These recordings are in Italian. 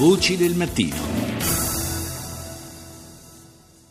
Voci del mattino.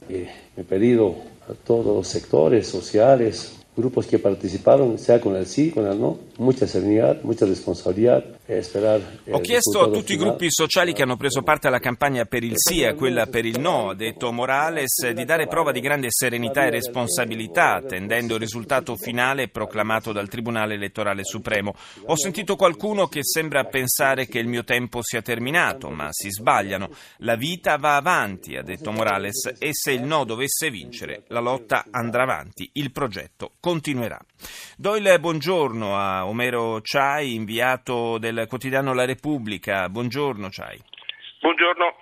he pedido a todos los sectores sociales, grupos que participaron, sea con el sí, con el no, mucha serenidad, mucha responsabilidad e sperare. Ho chiesto a tutti i gruppi sociali che hanno preso parte alla campagna per il sì e a quella per il no, ha detto Morales, di dare prova di grande serenità e responsabilità, attendendo il risultato finale proclamato dal Tribunale elettorale supremo. Ho sentito qualcuno che sembra pensare che il mio tempo sia terminato, ma si sbagliano. La vita va avanti, ha detto Morales, e se il no dovesse vincere, la lotta andrà avanti, il progetto continuerà. Do il buongiorno a Omero Ciai, inviato del quotidiano La Repubblica. Buongiorno Ciai. Buongiorno.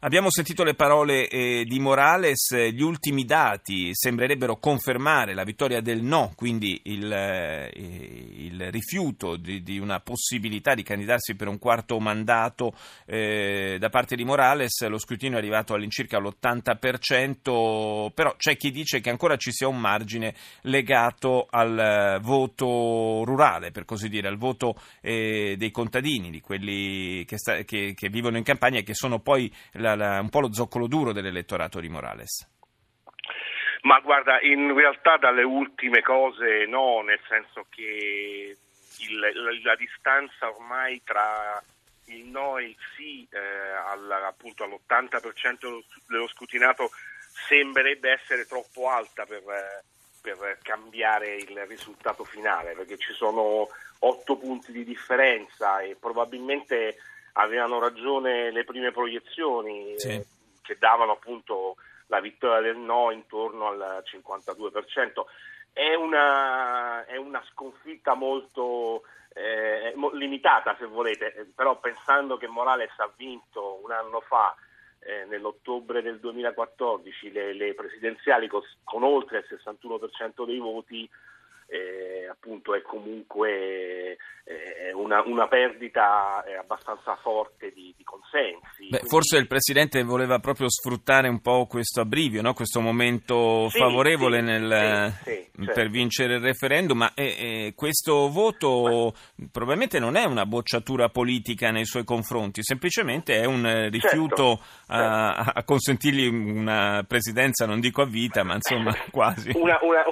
Abbiamo sentito le parole eh, di Morales, gli ultimi dati sembrerebbero confermare la vittoria del no, quindi il, eh, il rifiuto di, di, una possibilità di candidarsi per un quarto mandato eh, da parte di Morales, lo scrutinio è arrivato all'incirca l'80%, però c'è chi dice che ancora ci sia un margine legato al voto rurale, per così dire, al voto eh, dei contadini, di quelli che, sta, che, che vivono in campagna e che sono poi la la, la, un po' lo zoccolo duro dell'elettorato di Morales. Ma guarda, in realtà dalle ultime cose no, nel senso che il, la, la, distanza ormai tra il no e il sì eh, al, appunto all'80% dello scrutinato sembrerebbe essere troppo alta per, per cambiare il risultato finale, perché ci sono otto punti di differenza e probabilmente avevano ragione le prime proiezioni sì. eh, che davano appunto la vittoria del no intorno al 52%. È una, è una sconfitta molto eh, limitata, se volete, però pensando che Morales ha vinto un anno fa eh, nell'ottobre del 2014 le, le presidenziali con, con, oltre il 61% dei voti, eh, appunto è comunque eh, una, una, perdita eh, abbastanza forte di, di consensi. Beh, Quindi... Forse il Presidente voleva proprio sfruttare un po' questo abbrivio, no? questo momento sì, favorevole sì, nel, sì, certo. per vincere il referendum, ma eh, questo voto ma... probabilmente non è una bocciatura politica nei suoi confronti, semplicemente è un eh, rifiuto certo, a, certo. a, consentirgli una presidenza, non dico a vita, ma insomma quasi. Una, una,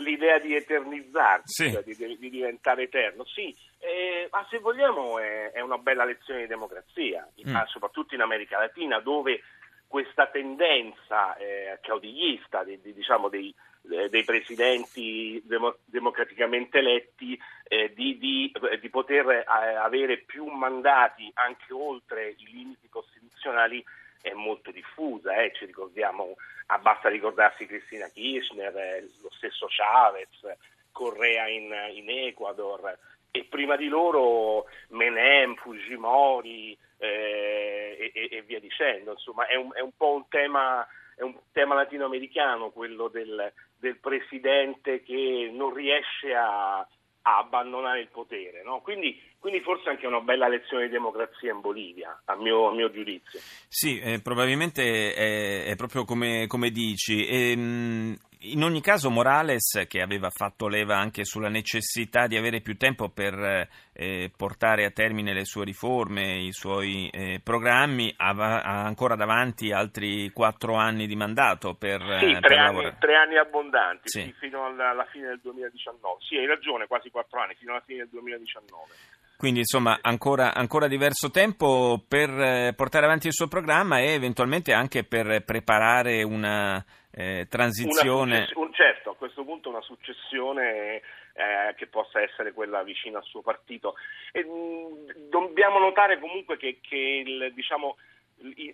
l'idea di eternizzarsi, cioè di, di, diventare eterno, sì, eh, ma se vogliamo è, è, una bella lezione di democrazia, mm. soprattutto in America Latina, dove questa tendenza eh, caudiglista di, di, diciamo, dei, eh, dei, presidenti demo, democraticamente eletti eh, di, di, poter eh, avere più mandati anche oltre i limiti costituzionali è molto diffusa, eh. ci ricordiamo, ah, basta ricordarsi Cristina Kirchner, eh, lo stesso Chavez, Correa in, in Ecuador e prima di loro Menem, Fujimori eh, e, e, via dicendo. Insomma, è un, è un po' un tema, un tema latinoamericano quello del, del, presidente che non riesce a, a abbandonare il potere. No? Quindi, quindi, forse anche una bella lezione di democrazia in Bolivia, a mio, a mio giudizio. Sì, eh, probabilmente è, è, proprio come, come dici. E, ehm, mh, in ogni caso Morales, che aveva fatto leva anche sulla necessità di avere più tempo per eh, portare a termine le sue riforme, i suoi eh, programmi, ha, ha, ancora davanti altri quattro anni di mandato per, sì, eh, tre, anni, tre anni, abbondanti, sì. Sì, fino alla, alla, fine del 2019. Sì, hai ragione, quasi quattro anni, fino alla fine del 2019. Quindi insomma ancora, ancora diverso tempo per eh, portare avanti il suo programma e eventualmente anche per preparare una eh, transizione. Una un, certo, a questo punto una successione eh, che possa essere quella vicina al suo partito. E, mh, mm, dobbiamo notare comunque che, che il, diciamo,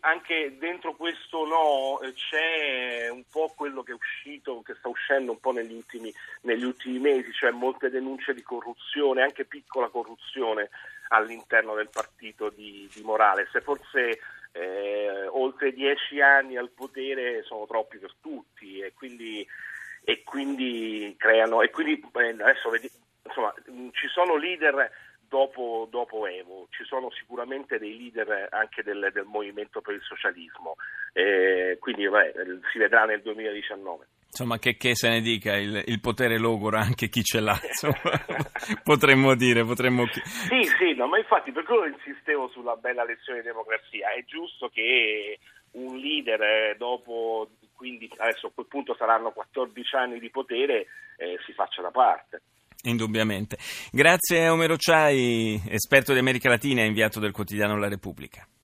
anche dentro questo no eh, c'è un po' quello che è uscito, che sta uscendo un po' negli ultimi, negli ultimi mesi, cioè molte denunce di corruzione, anche piccola corruzione all'interno del partito di, di Morales. Forse eh, oltre dieci anni al potere sono troppi per tutti e quindi, e quindi creano e quindi eh, adesso vedi, insomma, ci sono leader dopo, dopo, Evo, ci sono sicuramente dei leader anche del, del movimento per il socialismo, eh, quindi beh, si vedrà nel 2019. Insomma, che, che, se ne dica, il, il, potere logora anche chi ce l'ha, potremmo dire. Potremmo... Sì, sì, no, ma infatti per quello insistevo sulla bella lezione di democrazia. È giusto che un leader eh, dopo, quindi adesso a quel punto saranno 14 anni di potere, eh, si faccia da parte. Indubbiamente. Grazie a Omero Ciai, esperto di America Latina e inviato del quotidiano La Repubblica.